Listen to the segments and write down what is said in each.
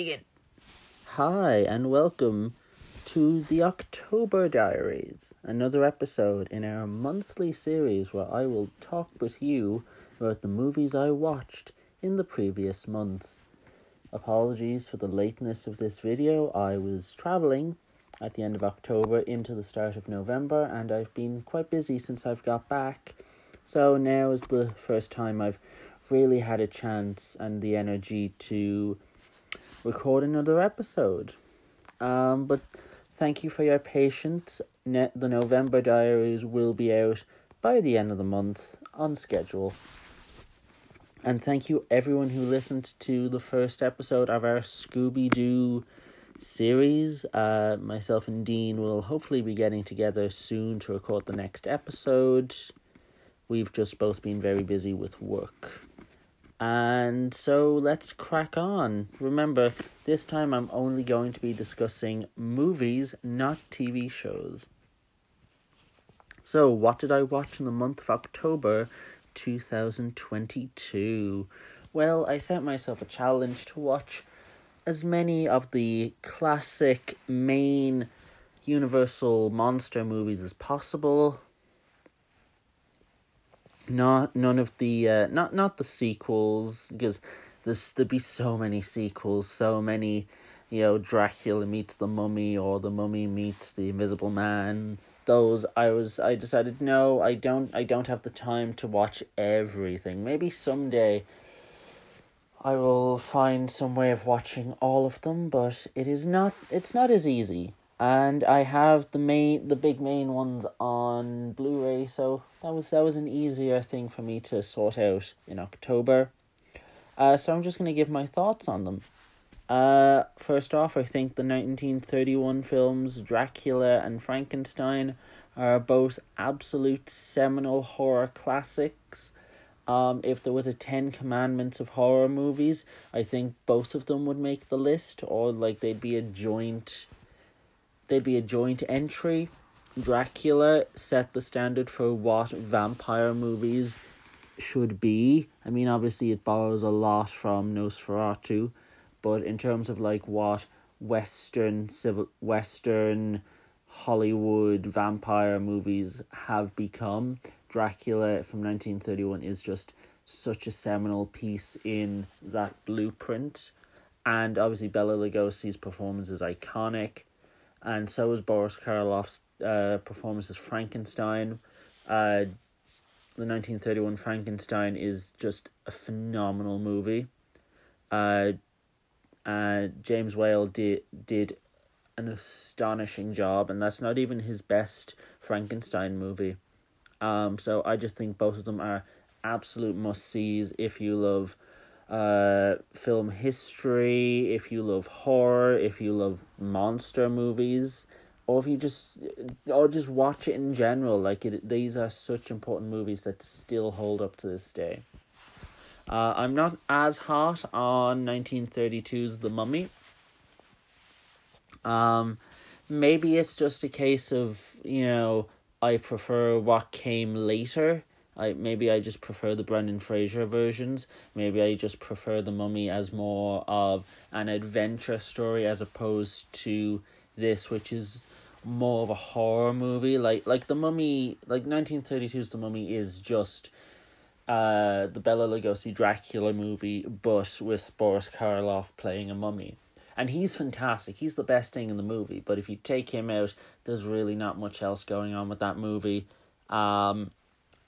Dig it. Hi, and welcome to the October Diaries, another episode in our monthly series where I will talk with you about the movies I watched in the previous month. Apologies for the lateness of this video. I was traveling at the end of October into the start of November, and I've been quite busy since I've got back. So now is the first time I've really had a chance and the energy to record another episode. Um, but thank you for your patience. Ne- the November diaries will be out by the end of the month on schedule. And thank you everyone who listened to the first episode of our Scooby Doo series. Uh, myself and Dean will hopefully be getting together soon to record the next episode. We've just both been very busy with work. And so let's crack on. Remember, this time I'm only going to be discussing movies, not TV shows. So, what did I watch in the month of October 2022? Well, I set myself a challenge to watch as many of the classic main Universal monster movies as possible not none of the uh, not not the sequels because there's there'd be so many sequels, so many, you know, Dracula meets the Mummy or the Mummy meets the Invisible Man. Those I was I decided no, I don't I don't have the time to watch everything. Maybe someday I will find some way of watching all of them, but it is not it's not as easy and I have the main the big main ones on Blu-ray, so that was that was an easier thing for me to sort out in October. Uh, so I'm just gonna give my thoughts on them. Uh, first off, I think the nineteen thirty one films Dracula and Frankenstein are both absolute seminal horror classics. Um, if there was a Ten Commandments of horror movies, I think both of them would make the list, or like they'd be a joint There'd be a joint entry. Dracula set the standard for what vampire movies should be. I mean, obviously, it borrows a lot from Nosferatu, but in terms of like what Western civil Western Hollywood vampire movies have become, Dracula from nineteen thirty one is just such a seminal piece in that blueprint, and obviously Bela Lugosi's performance is iconic and so was Boris Karloff's uh, performance as Frankenstein. Uh, the 1931 Frankenstein is just a phenomenal movie. Uh, uh, James Whale did did an astonishing job, and that's not even his best Frankenstein movie. Um, so I just think both of them are absolute must sees if you love uh, film history, if you love horror, if you love monster movies, or if you just or just watch it in general. Like it, these are such important movies that still hold up to this day. Uh, I'm not as hot on 1932's The Mummy. Um, maybe it's just a case of you know I prefer what came later I maybe I just prefer the Brendan Fraser versions. Maybe I just prefer the Mummy as more of an adventure story as opposed to this, which is more of a horror movie. Like like the Mummy, like nineteen thirty two's The Mummy is just uh the Bela Lugosi Dracula movie, but with Boris Karloff playing a mummy. And he's fantastic. He's the best thing in the movie. But if you take him out, there's really not much else going on with that movie. Um,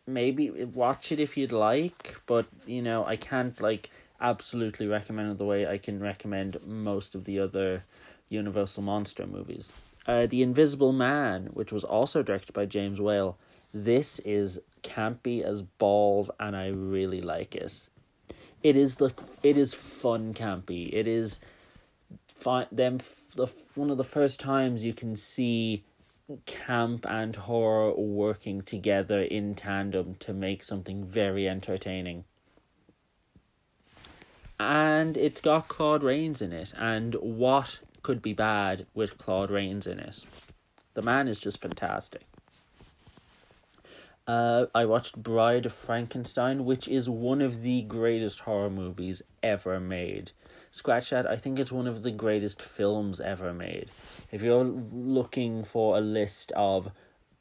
maybe watch it if you'd like, but you know, I can't like absolutely recommend it the way I can recommend most of the other Universal Monster movies. Uh, the Invisible Man, which was also directed by James Whale, this is campy as balls, and I really like it. It is the it is fun campy. It is fun. Them the one of the first times you can see camp and horror working together in tandem to make something very entertaining. And it's got Claude Rains in it, and what could be bad with Claude Rains in it? The man is just fantastic. Uh, I watched Bride of Frankenstein, which is one of the greatest horror movies ever made. Scratch that, I think it's one of the greatest films ever made. If you're looking for a list of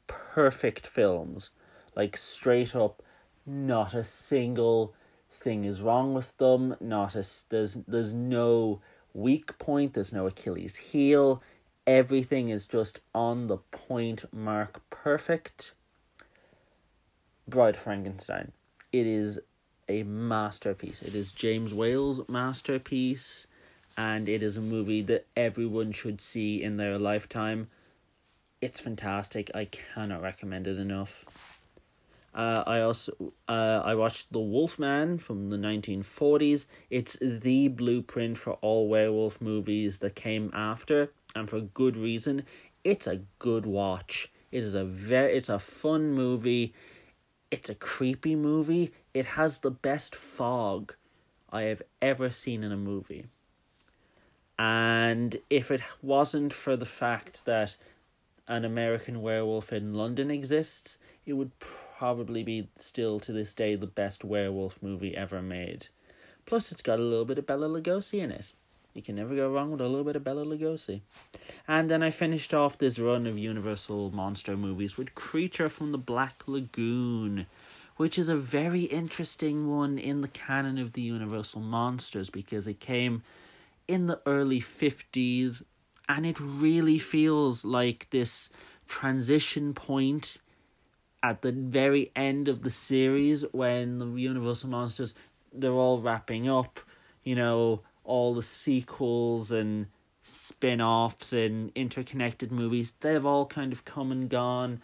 perfect films, like straight up, not a single thing is wrong with them, not a, there's, there's no weak point, there's no Achilles heel, everything is just on the point mark perfect Bride Frankenstein. It is a masterpiece. It is James Whale's masterpiece, and it is a movie that everyone should see in their lifetime. It's fantastic. I cannot recommend it enough. Uh, I also uh, I watched The Wolfman from the nineteen forties. It's the blueprint for all werewolf movies that came after, and for good reason. It's a good watch. It is a very it's a fun movie. It's a creepy movie. It has the best fog I have ever seen in a movie. And if it wasn't for the fact that an American werewolf in London exists, it would probably be still to this day the best werewolf movie ever made. Plus, it's got a little bit of Bela Lugosi in it. You can never go wrong with a little bit of Bela Lugosi. And then I finished off this run of Universal monster movies with Creature from the Black Lagoon, which is a very interesting one in the canon of the Universal monsters because it came in the early 50s and it really feels like this transition point at the very end of the series when the Universal monsters they're all wrapping up, you know, all the sequels and spin-offs and interconnected movies they've all kind of come and gone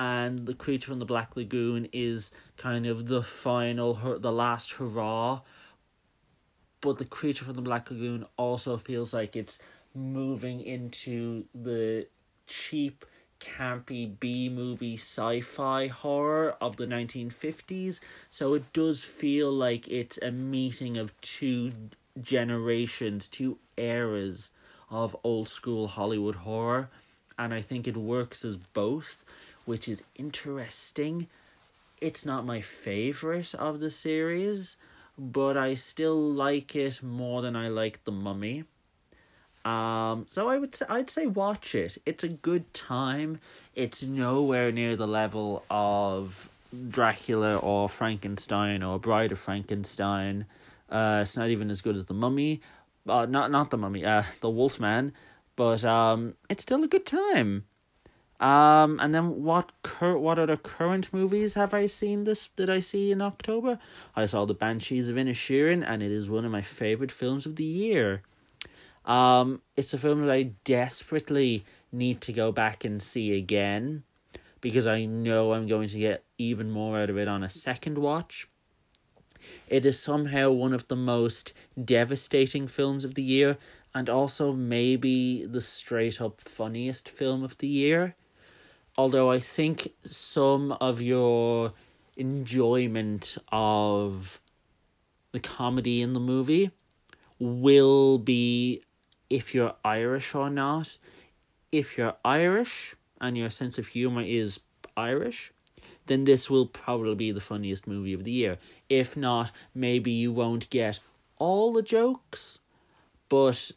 and the creature from the black lagoon is kind of the final the last hurrah. But the creature from the black lagoon also feels like it's moving into the cheap campy B movie sci fi horror of the 1950s. So it does feel like it's a meeting of two generations, two eras of old school Hollywood horror, and I think it works as both, which is interesting. It's not my favorite of the series, but I still like it more than I like The Mummy. Um, so I would say, I'd say watch it. It's a good time. It's nowhere near the level of Dracula or Frankenstein or Bride of Frankenstein. Uh, it's not even as good as The Mummy, uh, not not the mummy, uh, the Wolfman, but um, it's still a good time. Um, and then what cur- what other current movies have I seen this did I see in October? I saw The Banshees of Inisherin and it is one of my favorite films of the year. Um, it's a film that I desperately need to go back and see again because I know I'm going to get even more out of it on a second watch. It is somehow one of the most devastating films of the year, and also maybe the straight up funniest film of the year. Although I think some of your enjoyment of the comedy in the movie will be if you're Irish or not. If you're Irish and your sense of humor is Irish, then this will probably be the funniest movie of the year. If not, maybe you won't get all the jokes, but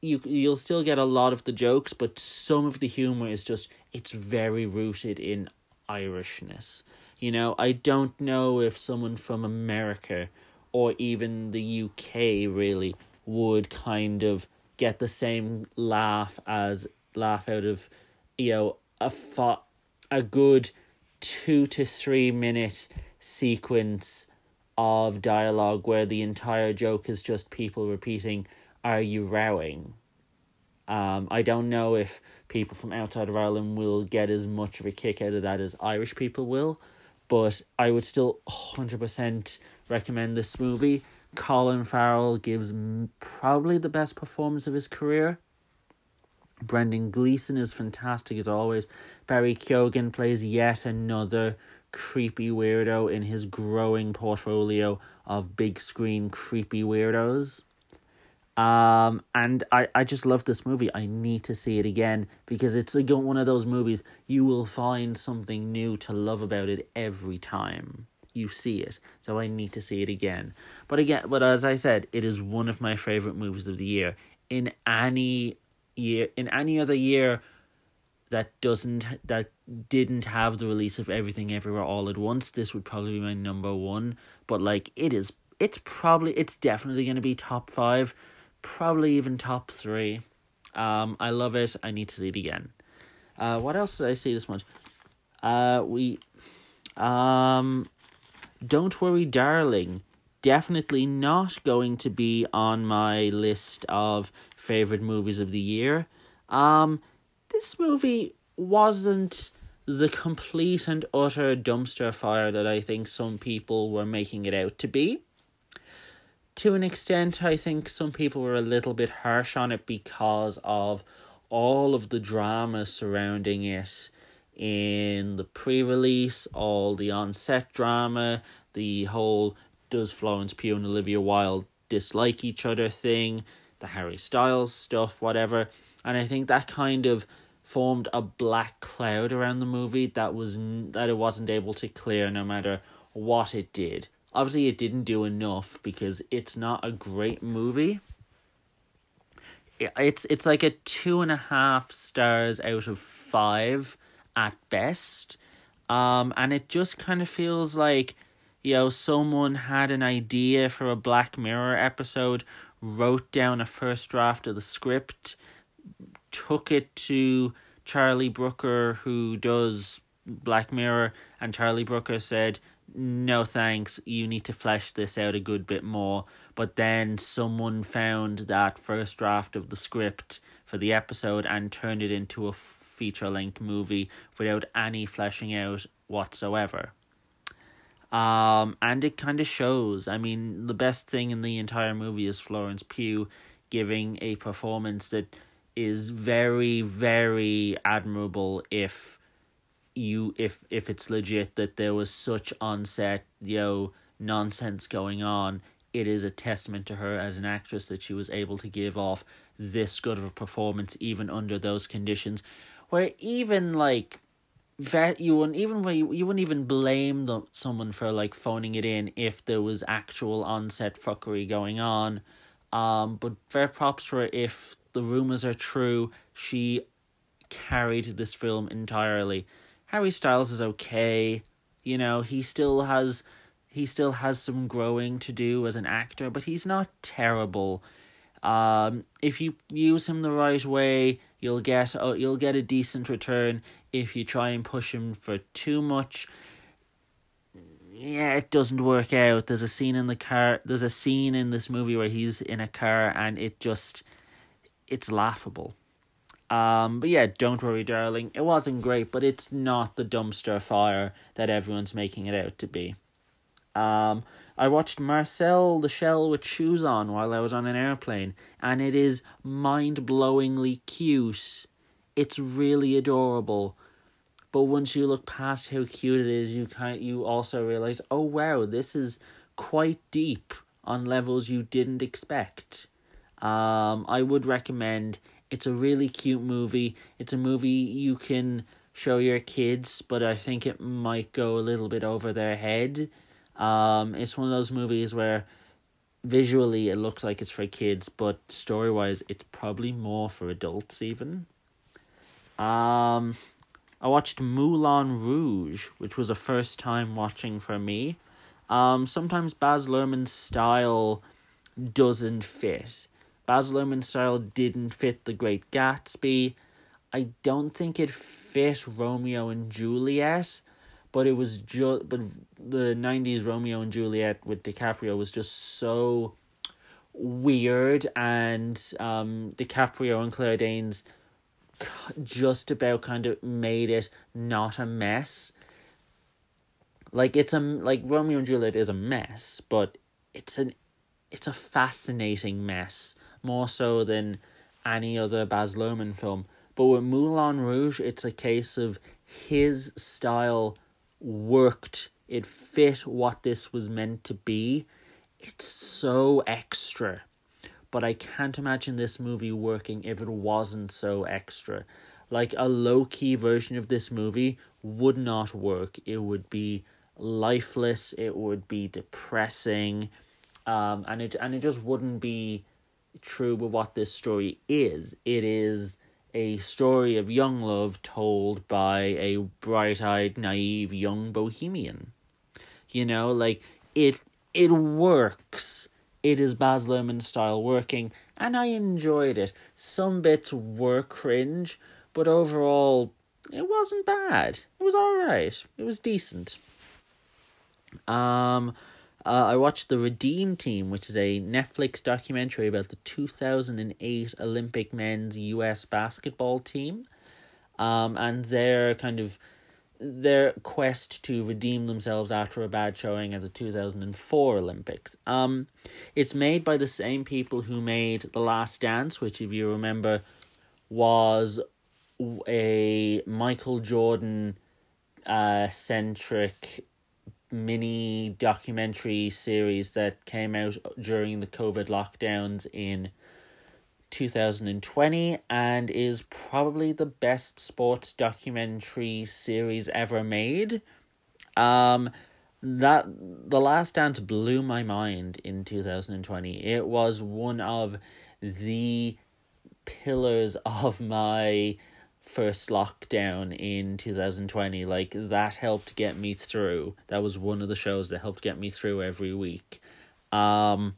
you you'll still get a lot of the jokes, but some of the humor is just it's very rooted in Irishness. You know, I don't know if someone from America or even the UK really would kind of get the same laugh as laugh out of you know a fa- a good two to three minute sequence of dialogue where the entire joke is just people repeating, Are you rowing? Um, I don't know if people from outside of Ireland will get as much of a kick out of that as Irish people will, but I would still 100% recommend this movie. Colin Farrell gives probably the best performance of his career. Brendan Gleeson is fantastic as always. Barry Keoghan plays yet another creepy weirdo in his growing portfolio of big screen creepy weirdos. Um, and I, I just love this movie. I need to see it again because it's again one of those movies you will find something new to love about it every time you see it. So I need to see it again. But again, but as I said, it is one of my favorite movies of the year. In any year, in any other year that doesn't that didn't have the release of everything everywhere all at once, this would probably be my number one. But like, it is. It's probably. It's definitely going to be top five probably even top three. Um, I love it. I need to see it again. Uh, what else did I see this month? Uh, we, um, don't worry, darling. Definitely not going to be on my list of favorite movies of the year. Um, this movie wasn't the complete and utter dumpster fire that I think some people were making it out to be to an extent, I think some people were a little bit harsh on it because of all of the drama surrounding it in the pre release, all the on set drama, the whole does Florence Pugh and Olivia Wilde dislike each other thing, the Harry Styles stuff, whatever. And I think that kind of formed a black cloud around the movie that was that it wasn't able to clear no matter what it did obviously it didn't do enough because it's not a great movie. It's it's like a two and a half stars out of five at best. Um and it just kind of feels like you know someone had an idea for a black mirror episode wrote down a first draft of the script took it to charlie brooker who does black mirror and charlie brooker said no thanks, you need to flesh this out a good bit more. But then someone found that first draft of the script for the episode and turned it into a feature length movie without any fleshing out whatsoever. Um, and it kind of shows. I mean, the best thing in the entire movie is Florence Pugh giving a performance that is very, very admirable if you if if it's legit that there was such onset you know nonsense going on it is a testament to her as an actress that she was able to give off this good of a performance even under those conditions where even like that you wouldn't even you, you wouldn't even blame the, someone for like phoning it in if there was actual onset fuckery going on. Um but fair props for if the rumors are true she carried this film entirely Harry Styles is okay. You know, he still has he still has some growing to do as an actor, but he's not terrible. Um, if you use him the right way, you'll get oh, you'll get a decent return. If you try and push him for too much, yeah, it doesn't work out. There's a scene in the car. There's a scene in this movie where he's in a car, and it just it's laughable. Um, but yeah, don't worry, darling. It wasn't great, but it's not the dumpster fire that everyone's making it out to be. Um, I watched Marcel the Shell with shoes on while I was on an airplane, and it is mind blowingly cute. It's really adorable. But once you look past how cute it is, you kind you also realize, oh wow, this is quite deep on levels you didn't expect. Um, I would recommend it's a really cute movie. It's a movie you can show your kids, but I think it might go a little bit over their head. Um, it's one of those movies where visually it looks like it's for kids, but story wise, it's probably more for adults even. Um, I watched Moulin Rouge, which was a first time watching for me. Um, sometimes Baz Luhrmann's style doesn't fit. Baz Luhrmann's style didn't fit The Great Gatsby. I don't think it fit Romeo and Juliet, but it was just but the nineties Romeo and Juliet with DiCaprio was just so weird, and um, DiCaprio and Claire Danes just about kind of made it not a mess. Like it's a like Romeo and Juliet is a mess, but it's an it's a fascinating mess more so than any other Baz Luhrmann film. But with Moulin Rouge, it's a case of his style worked. It fit what this was meant to be. It's so extra. but I can't imagine this movie working if it wasn't so extra. Like a low key version of this movie would not work. It would be lifeless, it would be depressing, um, and it and it just wouldn't be true with what this story is. It is a story of young love told by a bright eyed, naive young bohemian. You know, like it it works. It is Baz Luhrmann style working, and I enjoyed it. Some bits were cringe, but overall, it wasn't bad. It was alright. It was decent. Um, uh, I watched The Redeem Team, which is a Netflix documentary about the 2008 Olympic men's US basketball team. Um, and their kind of their quest to redeem themselves after a bad showing at the 2004 Olympics. Um, it's made by the same people who made The Last Dance, which, if you remember, was a Michael Jordan uh, centric mini documentary series that came out during the COVID lockdowns in 2020 and is probably the best sports documentary series ever made. Um that The Last Dance blew my mind in 2020. It was one of the pillars of my first lockdown in 2020 like that helped get me through. That was one of the shows that helped get me through every week. Um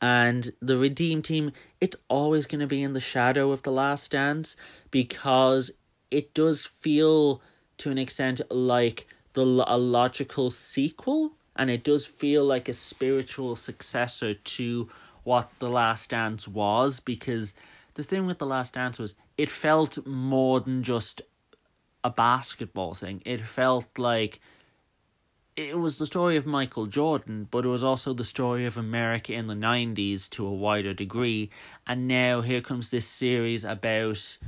and the redeem team it's always going to be in the shadow of the last dance because it does feel to an extent like the a logical sequel and it does feel like a spiritual successor to what the last dance was because the thing with the last dance was it felt more than just a basketball thing. It felt like it was the story of Michael Jordan, but it was also the story of America in the 90s to a wider degree. And now here comes this series about,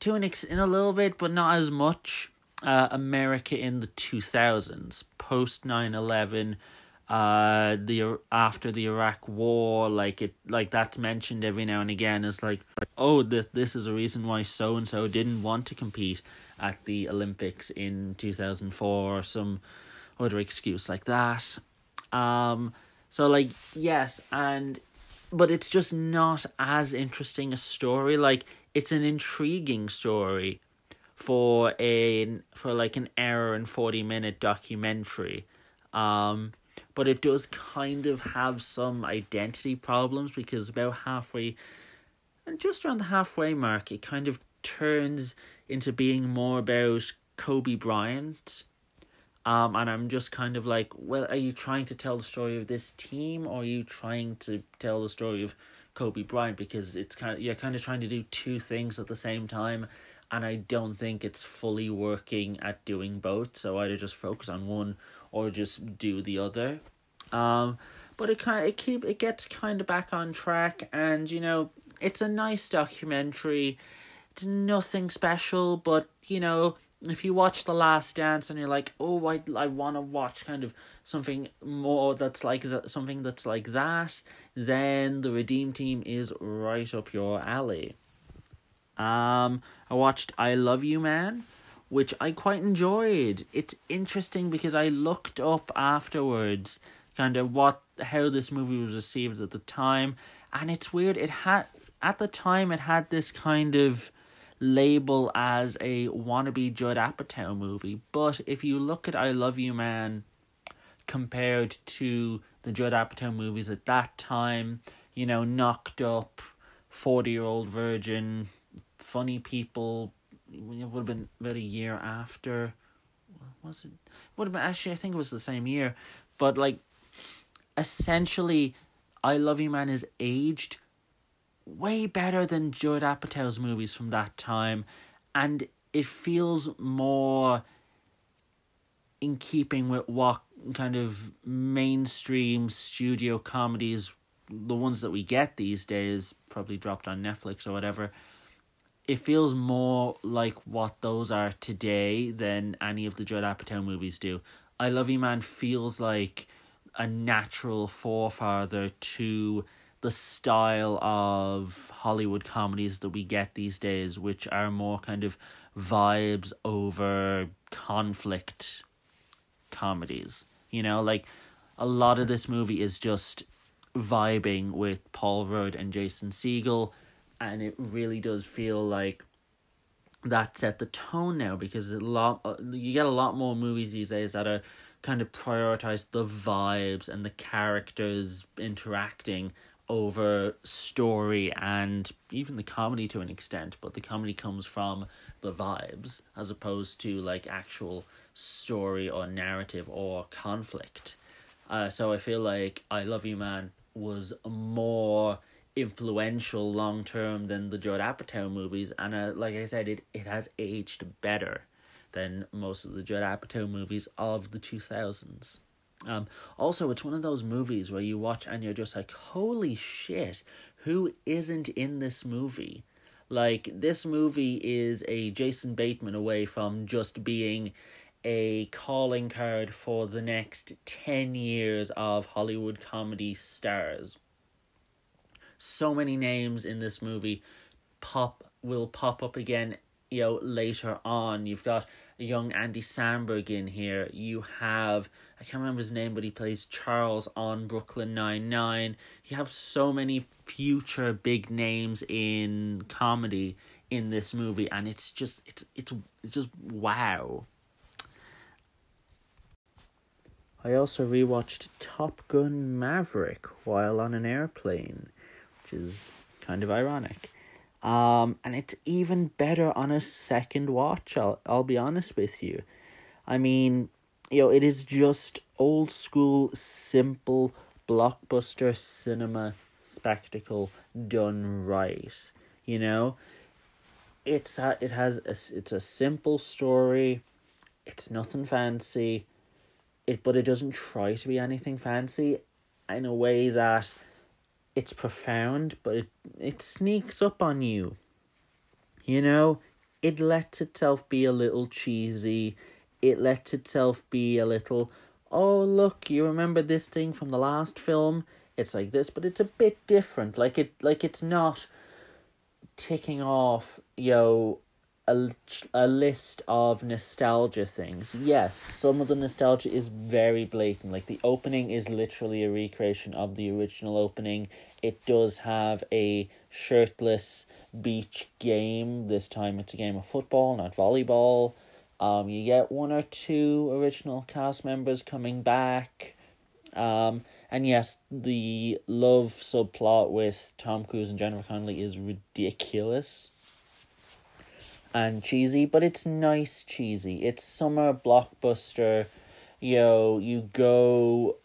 to an in a little bit, but not as much, uh, America in the 2000s, post 9 11 uh the after the Iraq war like it like that's mentioned every now and again as like, oh this this is a reason why so and so didn't want to compete at the Olympics in 2004 or some other excuse like that. Um so like yes and but it's just not as interesting a story. Like it's an intriguing story for a for like an hour and 40 minute documentary. Um but it does kind of have some identity problems because about halfway and just around the halfway mark it kind of turns into being more about Kobe Bryant. Um, and I'm just kind of like, well, are you trying to tell the story of this team or are you trying to tell the story of Kobe Bryant? Because it's kind of you're kind of trying to do two things at the same time, and I don't think it's fully working at doing both. So either just focus on one or just do the other. Um, but it kind of, it keep it gets kind of back on track, and you know it's a nice documentary. It's nothing special, but you know if you watch The Last Dance and you're like, oh, I I want to watch kind of something more that's like that, something that's like that, then the Redeem Team is right up your alley. Um, I watched I Love You Man which I quite enjoyed. It's interesting because I looked up afterwards kind of what how this movie was received at the time and it's weird it had at the time it had this kind of label as a wannabe Judd Apatow movie but if you look at I Love You Man compared to the Judd Apatow movies at that time you know knocked up 40 year old virgin funny people it would have been about a year after what was it would have been actually I think it was the same year. But like essentially I Love You Man is aged way better than Judd Apatow's movies from that time. And it feels more in keeping with what kind of mainstream studio comedies the ones that we get these days probably dropped on Netflix or whatever it feels more like what those are today than any of the Judd Apatow movies do. I Love You Man feels like a natural forefather to the style of Hollywood comedies that we get these days, which are more kind of vibes over conflict comedies. You know, like a lot of this movie is just vibing with Paul Rudd and Jason Segel, and it really does feel like that set the tone now because a lot uh, you get a lot more movies these days that are kind of prioritize the vibes and the characters interacting over story and even the comedy to an extent, but the comedy comes from the vibes as opposed to like actual story or narrative or conflict. Uh, so I feel like I Love You Man was more influential long term than the Judd Apatow movies, and uh, like I said, it, it has aged better than most of the Judd Apatow movies of the two thousands. Um, also, it's one of those movies where you watch and you're just like, holy shit, who isn't in this movie? Like, this movie is a Jason Bateman away from just being a calling card for the next 10 years of Hollywood comedy stars. So many names in this movie pop will pop up again, you know, later on. You've got young Andy Samberg in here. You have I can't remember his name, but he plays Charles on Brooklyn Nine Nine. You have so many future big names in comedy in this movie, and it's just it's it's it's just wow. I also rewatched Top Gun Maverick while on an airplane, which is kind of ironic. Um, and it's even better on a second watch. I'll I'll be honest with you. I mean, you know, it is just old school, simple blockbuster cinema spectacle done right. You know, it's a, it has a, it's a simple story. It's nothing fancy. It but it doesn't try to be anything fancy in a way that it's profound, but it it sneaks up on you. You know, it lets itself be a little cheesy. It lets itself be a little, oh look, you remember this thing from the last film? It's like this, but it's a bit different. Like it like it's not ticking off, yo, a, a list of nostalgia things. Yes, some of the nostalgia is very blatant. Like the opening is literally a recreation of the original opening. It does have a shirtless beach game. This time it's a game of football, not volleyball. Um, you get one or two original cast members coming back. Um, and yes, the love subplot with Tom Cruise and Jennifer Connelly is ridiculous and cheesy, but it's nice cheesy. It's summer blockbuster. You know, you go,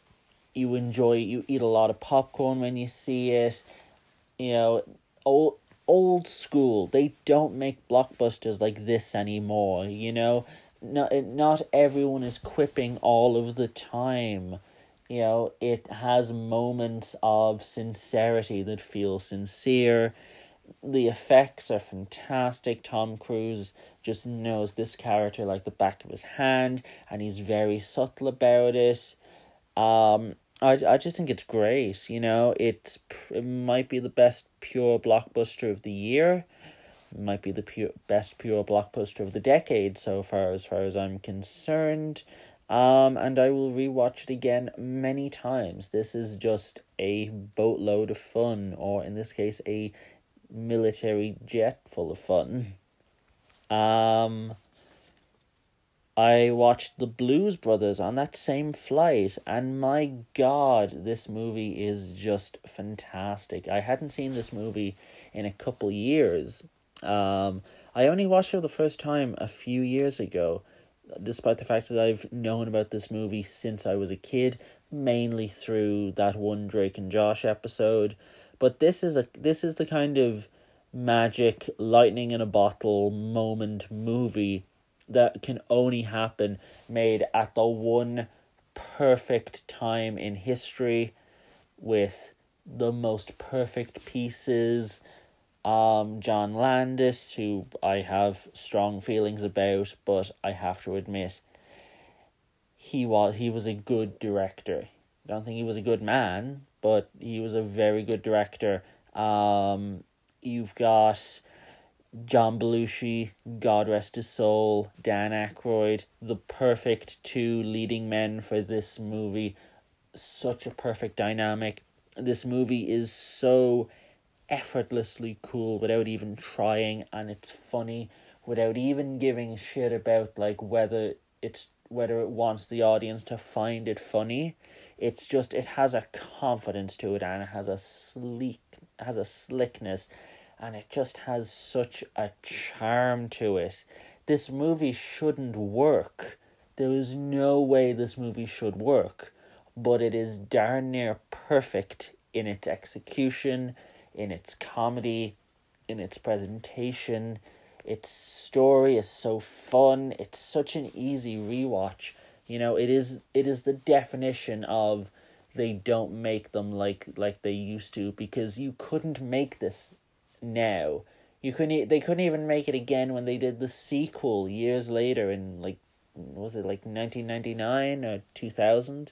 you enjoy, you eat a lot of popcorn when you see it. You know, old old school. They don't make blockbusters like this anymore. You know, not not everyone is quipping all of the time. You know, it has moments of sincerity that feel sincere the effects are fantastic. Tom Cruise just knows this character like the back of his hand, and he's very subtle about it. Um, I I just think it's great. You know, it's it might be the best pure blockbuster of the year. It might be the pure best pure blockbuster of the decade so far, as far as I'm concerned. Um, and I will rewatch it again many times. This is just a boatload of fun, or in this case, a military jet full of fun. Um, I watched the Blues Brothers on that same flight, and my god, this movie is just fantastic. I hadn't seen this movie in a couple years. Um, I only watched it the first time a few years ago, despite the fact that I've known about this movie since I was a kid, mainly through that one Drake and Josh episode. But this is a this is the kind of magic lightning in a bottle moment movie that can only happen made at the one perfect time in history with the most perfect pieces um John Landis who I have strong feelings about but I have to admit he was he was a good director. I don't think he was a good man, but he was a very good director. Um, you've got John Belushi, God rest his soul, Dan Aykroyd, the perfect two leading men for this movie. Such a perfect dynamic. This movie is so effortlessly cool without even trying, and it's funny without even giving shit about like whether it's whether it wants the audience to find it funny. It's just it has a confidence to it and it has a sleek has a slickness and it just has such a charm to it. This movie shouldn't work. There is no way this movie should work, but it is darn near perfect in its execution, in its comedy, in its presentation. Its story is so fun. It's such an easy rewatch. You know, it is it is the definition of they don't make them like like they used to because you couldn't make this now. You couldn't. They couldn't even make it again when they did the sequel years later in like was it like nineteen ninety nine or two thousand.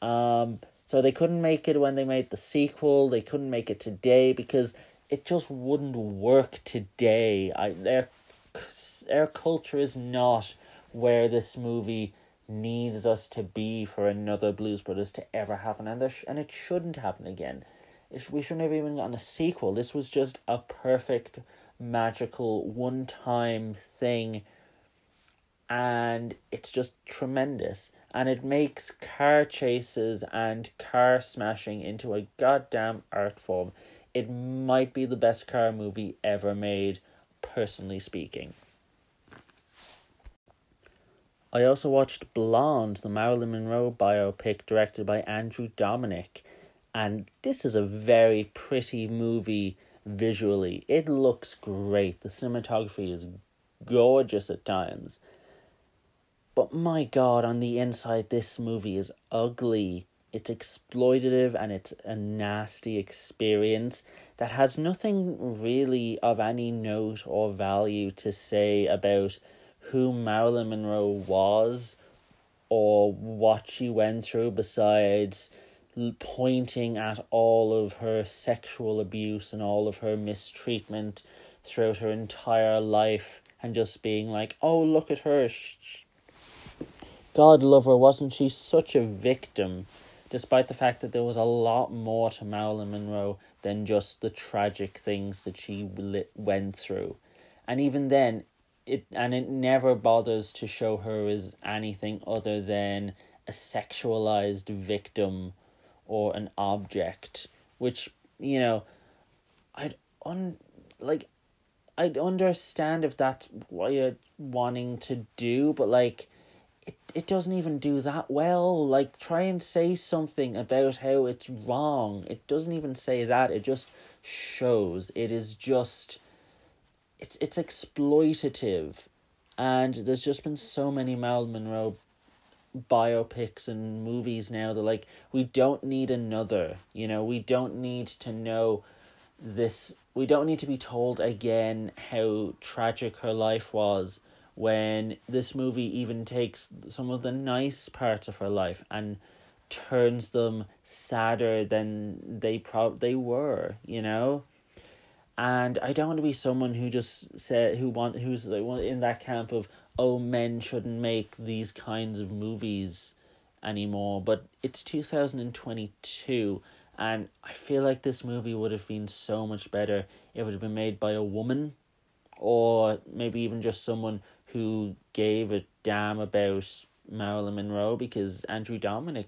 Um, so they couldn't make it when they made the sequel. They couldn't make it today because it just wouldn't work today. I their our culture is not where this movie needs us to be for another Blues Brothers to ever happen, and there sh- and it shouldn't happen again we shouldn't have even gotten a sequel. This was just a perfect, magical, one time thing. And it's just tremendous. And it makes car chases and car smashing into a goddamn art form. It might be the best car movie ever made, personally speaking. I also watched Blonde, the Marilyn Monroe biopic directed by Andrew Dominik and this is a very pretty movie visually. It looks great. The cinematography is gorgeous at times. But my god, on the inside, this movie is ugly. It's exploitative and it's a nasty experience that has nothing really of any note or value to say about who Marilyn Monroe was or what she went through besides pointing at all of her sexual abuse and all of her mistreatment throughout her entire life and just being like, oh, look at her. God love her, wasn't she such a victim? Despite the fact that there was a lot more to Marilyn Monroe than just the tragic things that she went through. And even then, it and it never bothers to show her as anything other than a sexualized victim or an object, which you know, I'd un like, I'd understand if that's what you're wanting to do, but like, it it doesn't even do that well. Like, try and say something about how it's wrong. It doesn't even say that. It just shows. It is just. It's it's exploitative, and there's just been so many Marilyn Monroe biopics and movies now that like we don't need another you know? We don't need to know this we don't need to be told again how tragic her life was when this movie even takes some of the nice parts of her life and turns them sadder than they prob they were you know and i don't want to be someone who just said who want who's in that camp of oh, men shouldn't make these kinds of movies anymore. But it's 2022, and I feel like this movie would have been so much better if it had been made by a woman, or maybe even just someone who gave a damn about Marilyn Monroe, because Andrew Dominik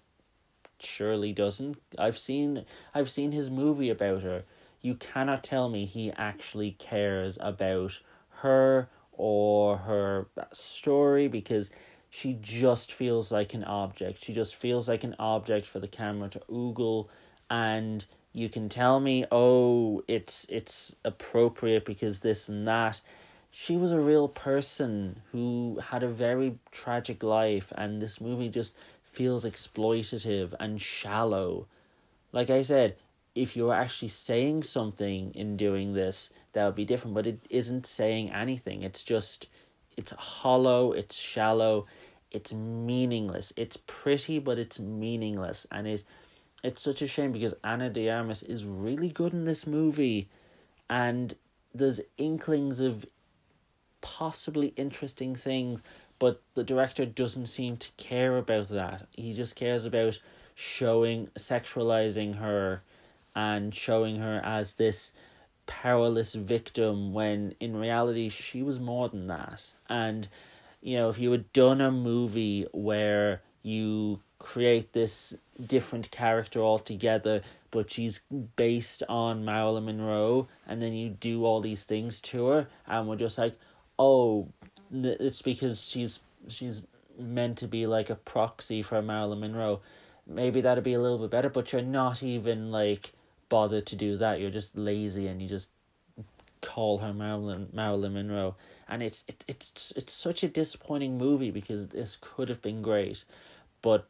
surely doesn't. I've seen I've seen his movie about her. You cannot tell me he actually cares about her or her story because she just feels like an object. She just feels like an object for the camera to oogle and you can tell me, oh, it's it's appropriate because this and that. She was a real person who had a very tragic life and this movie just feels exploitative and shallow. Like I said, if you're actually saying something in doing this, that would be different. But it isn't saying anything. It's just, it's hollow, it's shallow, it's meaningless. It's pretty, but it's meaningless. And it, it's such a shame because Ana de Armas is really good in this movie, and there's inklings of possibly interesting things, but the director doesn't seem to care about that. He just cares about showing sexualizing her and showing her as this powerless victim when in reality she was more than that. And you know, if you had done a movie where you create this different character altogether, but she's based on Marilyn Monroe, and then you do all these things to her, and we're just like, oh, it's because she's she's meant to be like a proxy for Marilyn Monroe. Maybe that'd be a little bit better, but you're not even like bothered to do that. You're just lazy and you just call her Marilyn Marilyn Monroe, and it's it, it's it's such a disappointing movie because this could have been great, but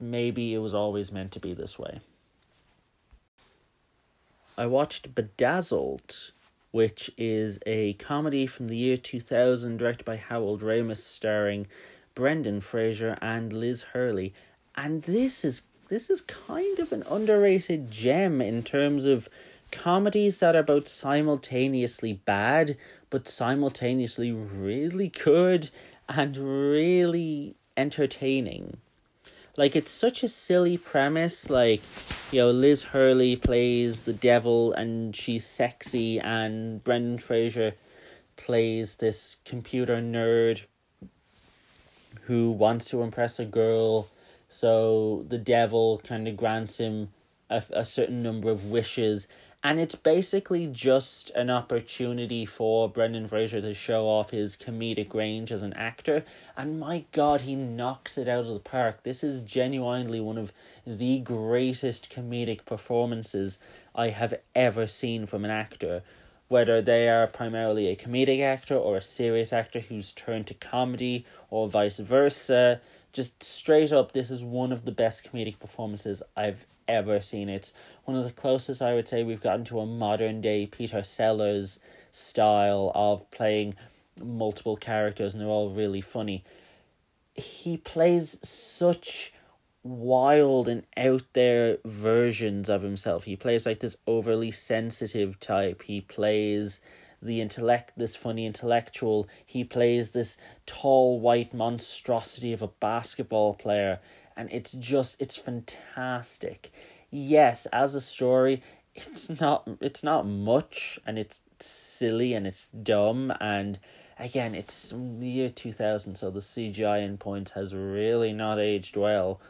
maybe it was always meant to be this way. I watched Bedazzled, which is a comedy from the year 2000 directed by Harold Ramis starring Brendan Fraser and Liz Hurley. And this is this is kind of an underrated gem in terms of comedies that are both simultaneously bad but simultaneously really good and really entertaining. Like it's such a silly premise. Like, you know, Liz Hurley plays the devil and she's sexy, and Brendan Fraser plays this computer nerd who wants to impress a girl. So the devil kind of grants him a, a certain number of wishes and it's basically just an opportunity for Brendan Fraser to show off his comedic range as an actor. And my god, he knocks it out of the park. This is genuinely one of the greatest comedic performances I have ever seen from an actor. Whether they are primarily a comedic actor or a serious actor who's turned to comedy or vice versa. Just straight up, this is one of the best comedic performances I've ever seen. It's one of the closest I would say we've gotten to a modern day Peter Sellers style of playing multiple characters and they're all really funny. He plays such wild and out there versions of himself. He plays like this overly sensitive type. He plays the intellect this funny intellectual. He plays this tall white monstrosity of a basketball player and it's just it's fantastic. Yes, as a story, it's not it's not much and it's silly and it's dumb and again it's the year 2000 so the CGI in points has really not aged well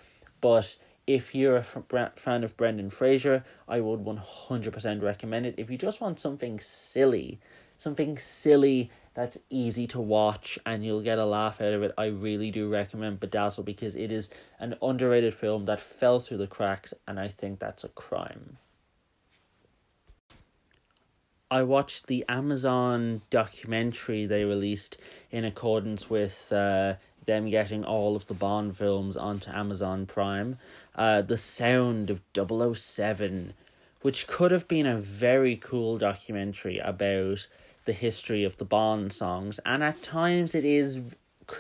but if you're a fan of Brendan Fraser I would 100% recommend it if you just want something silly something silly that's easy to watch and you'll get a laugh out of it. I really do recommend Bedazzle because it is an underrated film that fell through the cracks and I think that's a crime. I watched the Amazon documentary they released in accordance with uh, them getting all of the Bond films onto Amazon Prime. Uh, the Sound of 007, which could have been a very cool documentary about the history of the Bond songs, and at times it is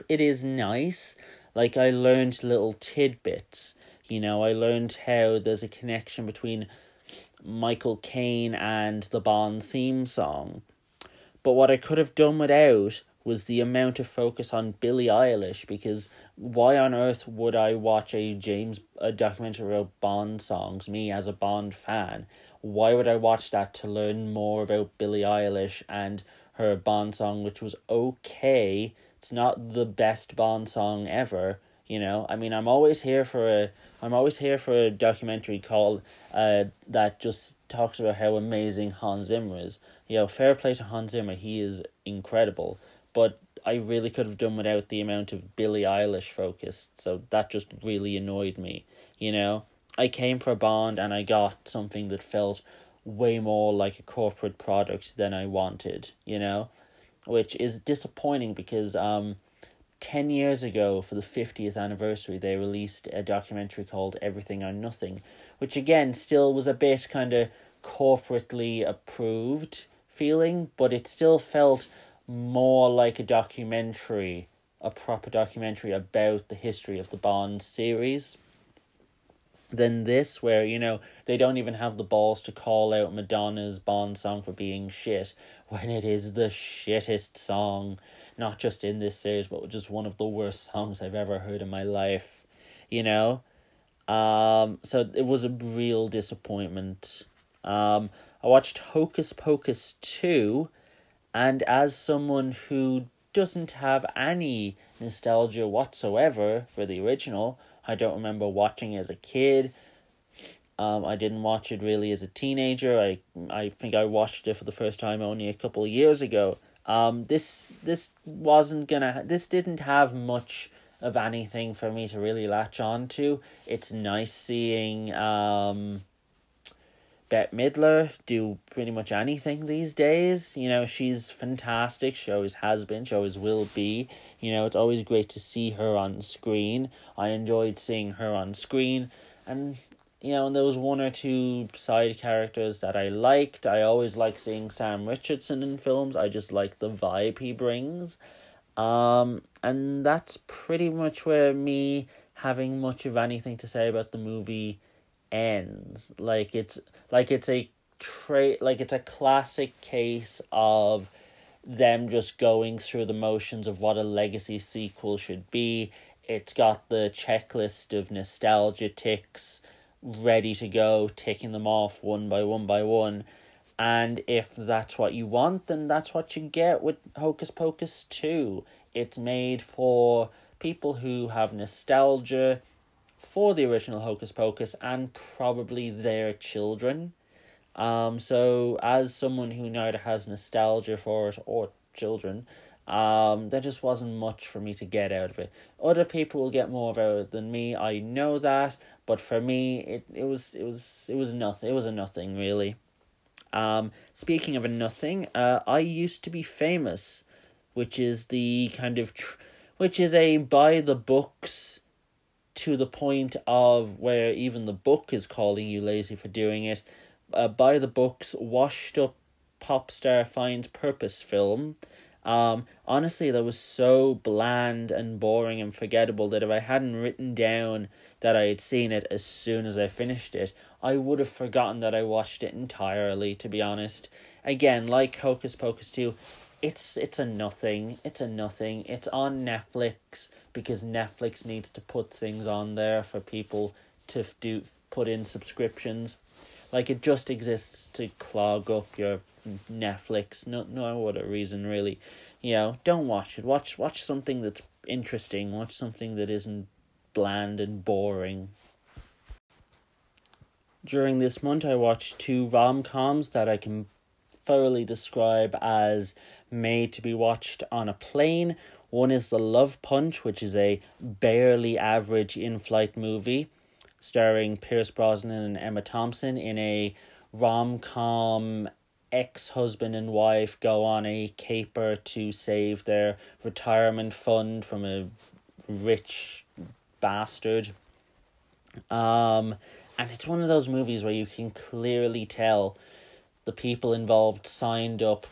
it is nice. Like I learned little tidbits. You know, I learned how there's a connection between Michael Caine and the Bond theme song. But what I could have done without was the amount of focus on Billie Eilish because why on earth would I watch a James a documentary about Bond songs, me as a Bond fan, why would I watch that to learn more about Billie Eilish and her Bond song, which was okay? It's not the best Bond song ever, you know. I mean, I'm always here for a I'm always here for a documentary called uh that just talks about how amazing Hans Zimmer is. You know, fair play to Hans Zimmer, he is incredible. But I really could have done without the amount of Billie Eilish focus, so that just really annoyed me, you know. I came for a Bond and I got something that felt way more like a corporate product than I wanted, you know, which is disappointing because um 10 years ago for the 50th anniversary they released a documentary called Everything or Nothing, which again still was a bit kind of corporately approved feeling, but it still felt more like a documentary, a proper documentary about the history of the Bond series than this, where, you know, they don't even have the balls to call out Madonna's Bond song for being shit, when it is the shittest song, not just in this series, but just one of the worst songs I've ever heard in my life, you know? Um, so it was a real disappointment. Um, I watched Hocus Pocus 2, and as someone who doesn't have any nostalgia whatsoever for the original, I don't remember watching as a kid. Um, I didn't watch it really as a teenager. I I think I watched it for the first time only a couple of years ago. Um, this this wasn't gonna. This didn't have much of anything for me to really latch on to. It's nice seeing um Bette Midler do pretty much anything these days. You know, she's fantastic. She always has been. She always will be. You know, it's always great to see her on screen. I enjoyed seeing her on screen. And, you know, and there was one or two side characters that I liked. I always like seeing Sam Richardson in films. I just like the vibe he brings. Um, and that's pretty much where me having much of anything to say about the movie ends. Like it's like it's a trait like it's a classic case of them just going through the motions of what a legacy sequel should be. It's got the checklist of nostalgia ticks ready to go, taking them off one by one by one. And if that's what you want, then that's what you get with Hocus Pocus 2. It's made for people who have nostalgia for the original Hocus Pocus and probably their children. Um, so as someone who neither has nostalgia for it or children, um, there just wasn't much for me to get out of it. Other people will get more out of it than me. I know that, but for me, it it was it was it was nothing. It was a nothing really. Um, speaking of a nothing, uh, I used to be famous, which is the kind of, tr- which is a by the books to the point of where even the book is calling you lazy for doing it. Uh, by the books, washed up pop star finds purpose film. Um, honestly, that was so bland and boring and forgettable that if I hadn't written down that I had seen it as soon as I finished it, I would have forgotten that I watched it entirely. To be honest, again, like Hocus Pocus two, it's it's a nothing. It's a nothing. It's on Netflix because Netflix needs to put things on there for people to do put in subscriptions. Like it just exists to clog up your Netflix. No no other reason really. You know, don't watch it. Watch watch something that's interesting. Watch something that isn't bland and boring. During this month I watched two rom coms that I can thoroughly describe as made to be watched on a plane. One is The Love Punch, which is a barely average in flight movie starring Pierce Brosnan and Emma Thompson in a rom com ex husband and wife go on a caper to save their retirement fund from a rich bastard. Um, and it's one of those movies where you can clearly tell the people involved signed up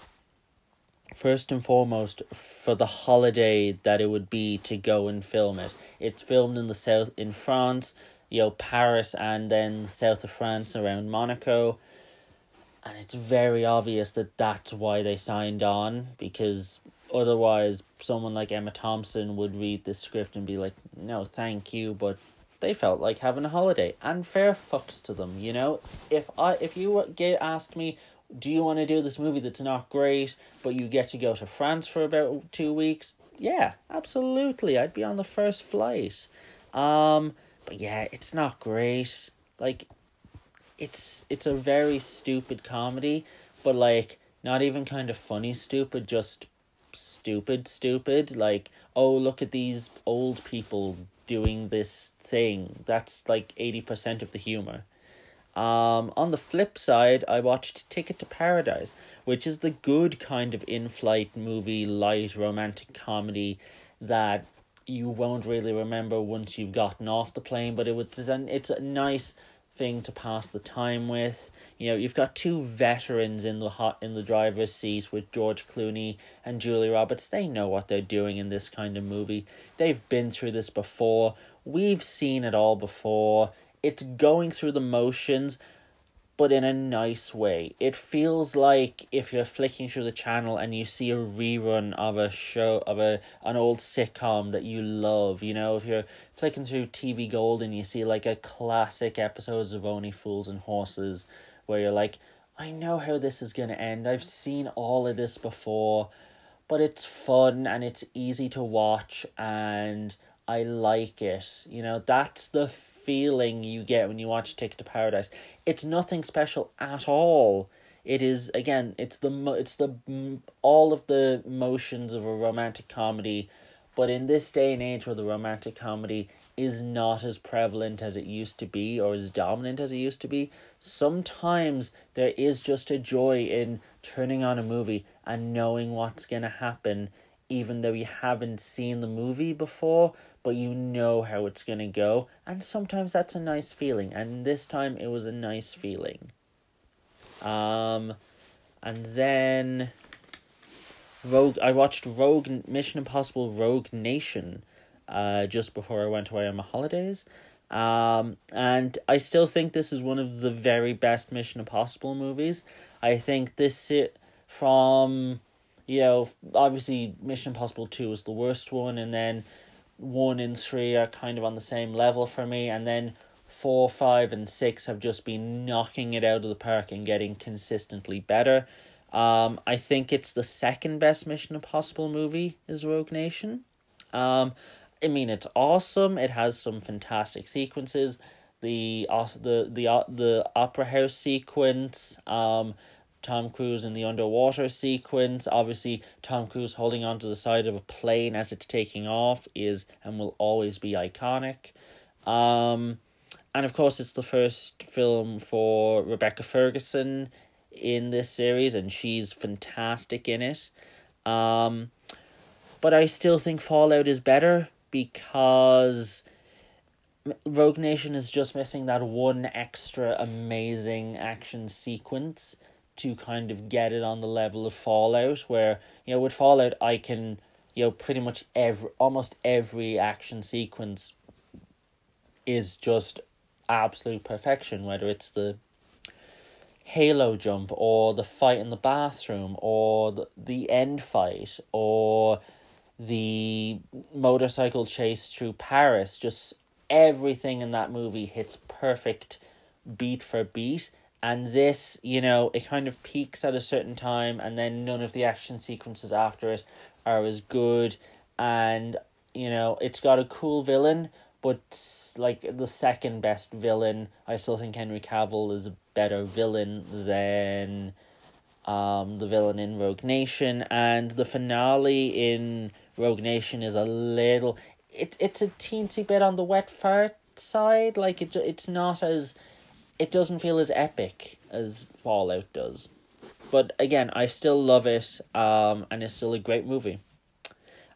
first and foremost for the holiday that it would be to go and film it. It's filmed in the south in France, you know, Paris and then the south of France around Monaco. And it's very obvious that that's why they signed on because otherwise someone like Emma Thompson would read this script and be like, "No, thank you," but they felt like having a holiday and fair fucks to them, you know? If I if you get asked me do you want to do this movie that's not great, but you get to go to France for about two weeks? Yeah, absolutely. I'd be on the first flight. Um, but yeah, it's not great. Like, it's it's a very stupid comedy, but like not even kind of funny stupid, just stupid stupid. Like, oh look at these old people doing this thing. That's like eighty percent of the humor. Um, on the flip side, I watched Ticket to Paradise, which is the good kind of in flight movie, light romantic comedy that you won't really remember once you've gotten off the plane, but it was an, it's a nice thing to pass the time with. You know, you've got two veterans in the hot in the driver's seat with George Clooney and Julia Roberts. They know what they're doing in this kind of movie. They've been through this before. We've seen it all before it's going through the motions but in a nice way. It feels like if you're flicking through the channel and you see a rerun of a show of a an old sitcom that you love, you know, if you're flicking through TV Gold and you see like a classic episodes of Only Fools and Horses where you're like, I know how this is going to end. I've seen all of this before, but it's fun and it's easy to watch and I like it. You know, that's the feeling you get when you watch Ticket to Paradise. It's nothing special at all. It is again, it's the it's the all of the motions of a romantic comedy, but in this day and age where the romantic comedy is not as prevalent as it used to be or as dominant as it used to be, sometimes there is just a joy in turning on a movie and knowing what's going to happen even though you haven't seen the movie before, but you know how it's going to go. And sometimes that's a nice feeling. And this time it was a nice feeling. Um, and then Rogue. I watched Rogue Mission Impossible Rogue Nation, uh, just before I went away on my holidays. Um, and I still think this is one of the very best Mission Impossible movies. I think this from you know, obviously Mission Impossible 2 was the worst one, and then 1 and 3 are kind of on the same level for me, and then 4, 5, and 6 have just been knocking it out of the park and getting consistently better. Um, I think it's the second best Mission Impossible movie is Rogue Nation. Um, I mean, it's awesome. It has some fantastic sequences. The uh, the the uh, the opera house sequence. Um, Tom Cruise in the underwater sequence. Obviously, Tom Cruise holding onto the side of a plane as it's taking off is and will always be iconic. Um, and of course, it's the first film for Rebecca Ferguson in this series, and she's fantastic in it. Um, but I still think Fallout is better because Rogue Nation is just missing that one extra amazing action sequence to kind of get it on the level of Fallout, where you know with Fallout I can you know pretty much every almost every action sequence is just absolute perfection, whether it's the halo jump or the fight in the bathroom or the, the end fight or the motorcycle chase through Paris. Just everything in that movie hits perfect beat for beat and this you know it kind of peaks at a certain time and then none of the action sequences after it are as good. And you know it's got a cool villain but like the second best villain i still think henry cavill is a better villain than um the villain in rogue nation. And the finale in rogue nation is a little it, it's a teensy bit on the wet fart side. Like it it's not as it doesn't feel as epic as Fallout does. But again, I still love it, um, and it's still a great movie.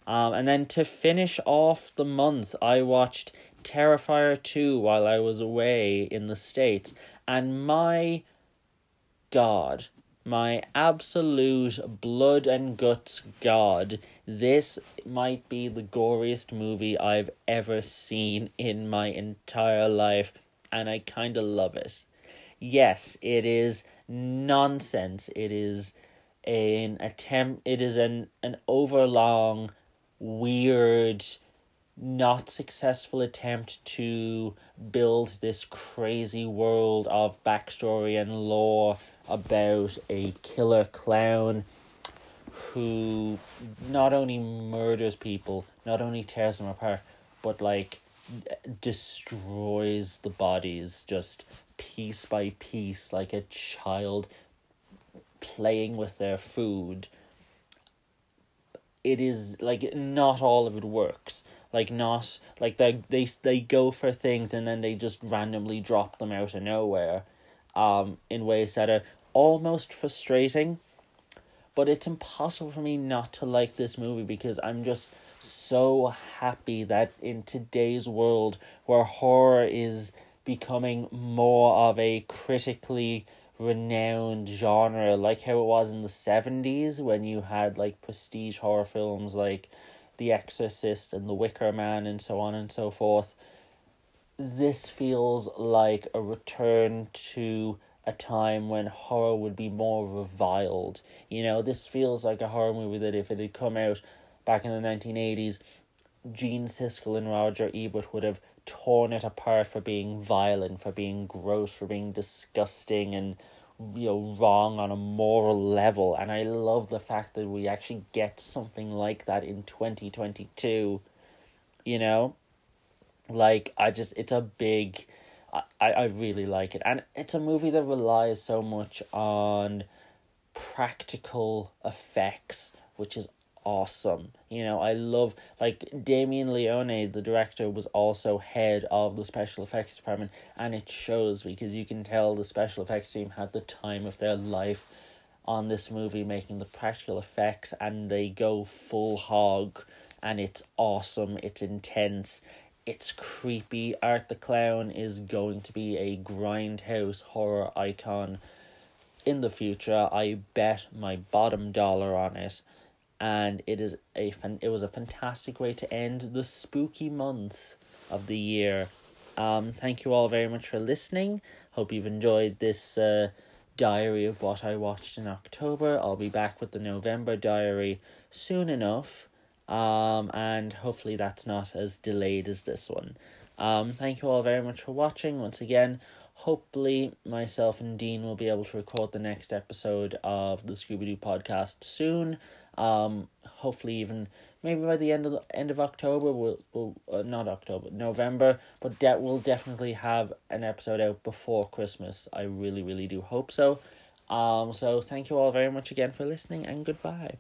Um, and then to finish off the month, I watched Terrifier 2 while I was away in the States. And my God, my absolute blood and guts God, this might be the goriest movie I've ever seen in my entire life and I kind of love it. Yes, it is nonsense. It is an attempt. It is an an overlong, weird, not successful attempt to build this crazy world of backstory and lore about a killer clown who not only murders people, not only tears them apart, but like destroys the bodies just piece by piece like a child playing with their food. It is like not all of it works. Like not like they they they go for things and then they just randomly drop them out of nowhere um in ways that are almost frustrating. But it's impossible for me not to like this movie because i'm just so happy that in today's world where horror is becoming more of a critically renowned genre like how it was in the 70s when you had like prestige horror films like The Exorcist and The Wicker Man and so on and so forth this feels like a return to a time when horror would be more reviled. You know, this feels like a horror movie that if it had come out back in the 1980s, Gene Siskel and Roger Ebert would have torn it apart for being violent, for being gross, for being disgusting and you know wrong on a moral level. And I love the fact that we actually get something like that in 2022 you know? Like I just it's a big I, I really like it. And it's a movie that relies so much on practical effects which is awesome. You know, I love like Damien Leone, the director, was also head of the special effects department, and it shows because you can tell the special effects team had the time of their life on this movie making the practical effects and they go full hog and it's awesome, it's intense, it's creepy. Art the Clown is going to be a grindhouse horror icon in the future. I bet my bottom dollar on it and it is a fan- it was a fantastic way to end the spooky month of the year. Um, thank you all very much for listening. Hope you've enjoyed this uh, diary of what I watched in October. I'll be back with the November diary soon enough, um, and hopefully that's not as delayed as this one. Um, thank you all very much for watching once again. Hopefully, myself and Dean will be able to record the next episode of the Scooby Doo podcast soon. Um, hopefully even maybe by the end of the end of October we'll, we'll uh, not October November, but that de- we'll definitely have an episode out before Christmas. I really really do hope so. Um, so thank you all very much again for listening and goodbye.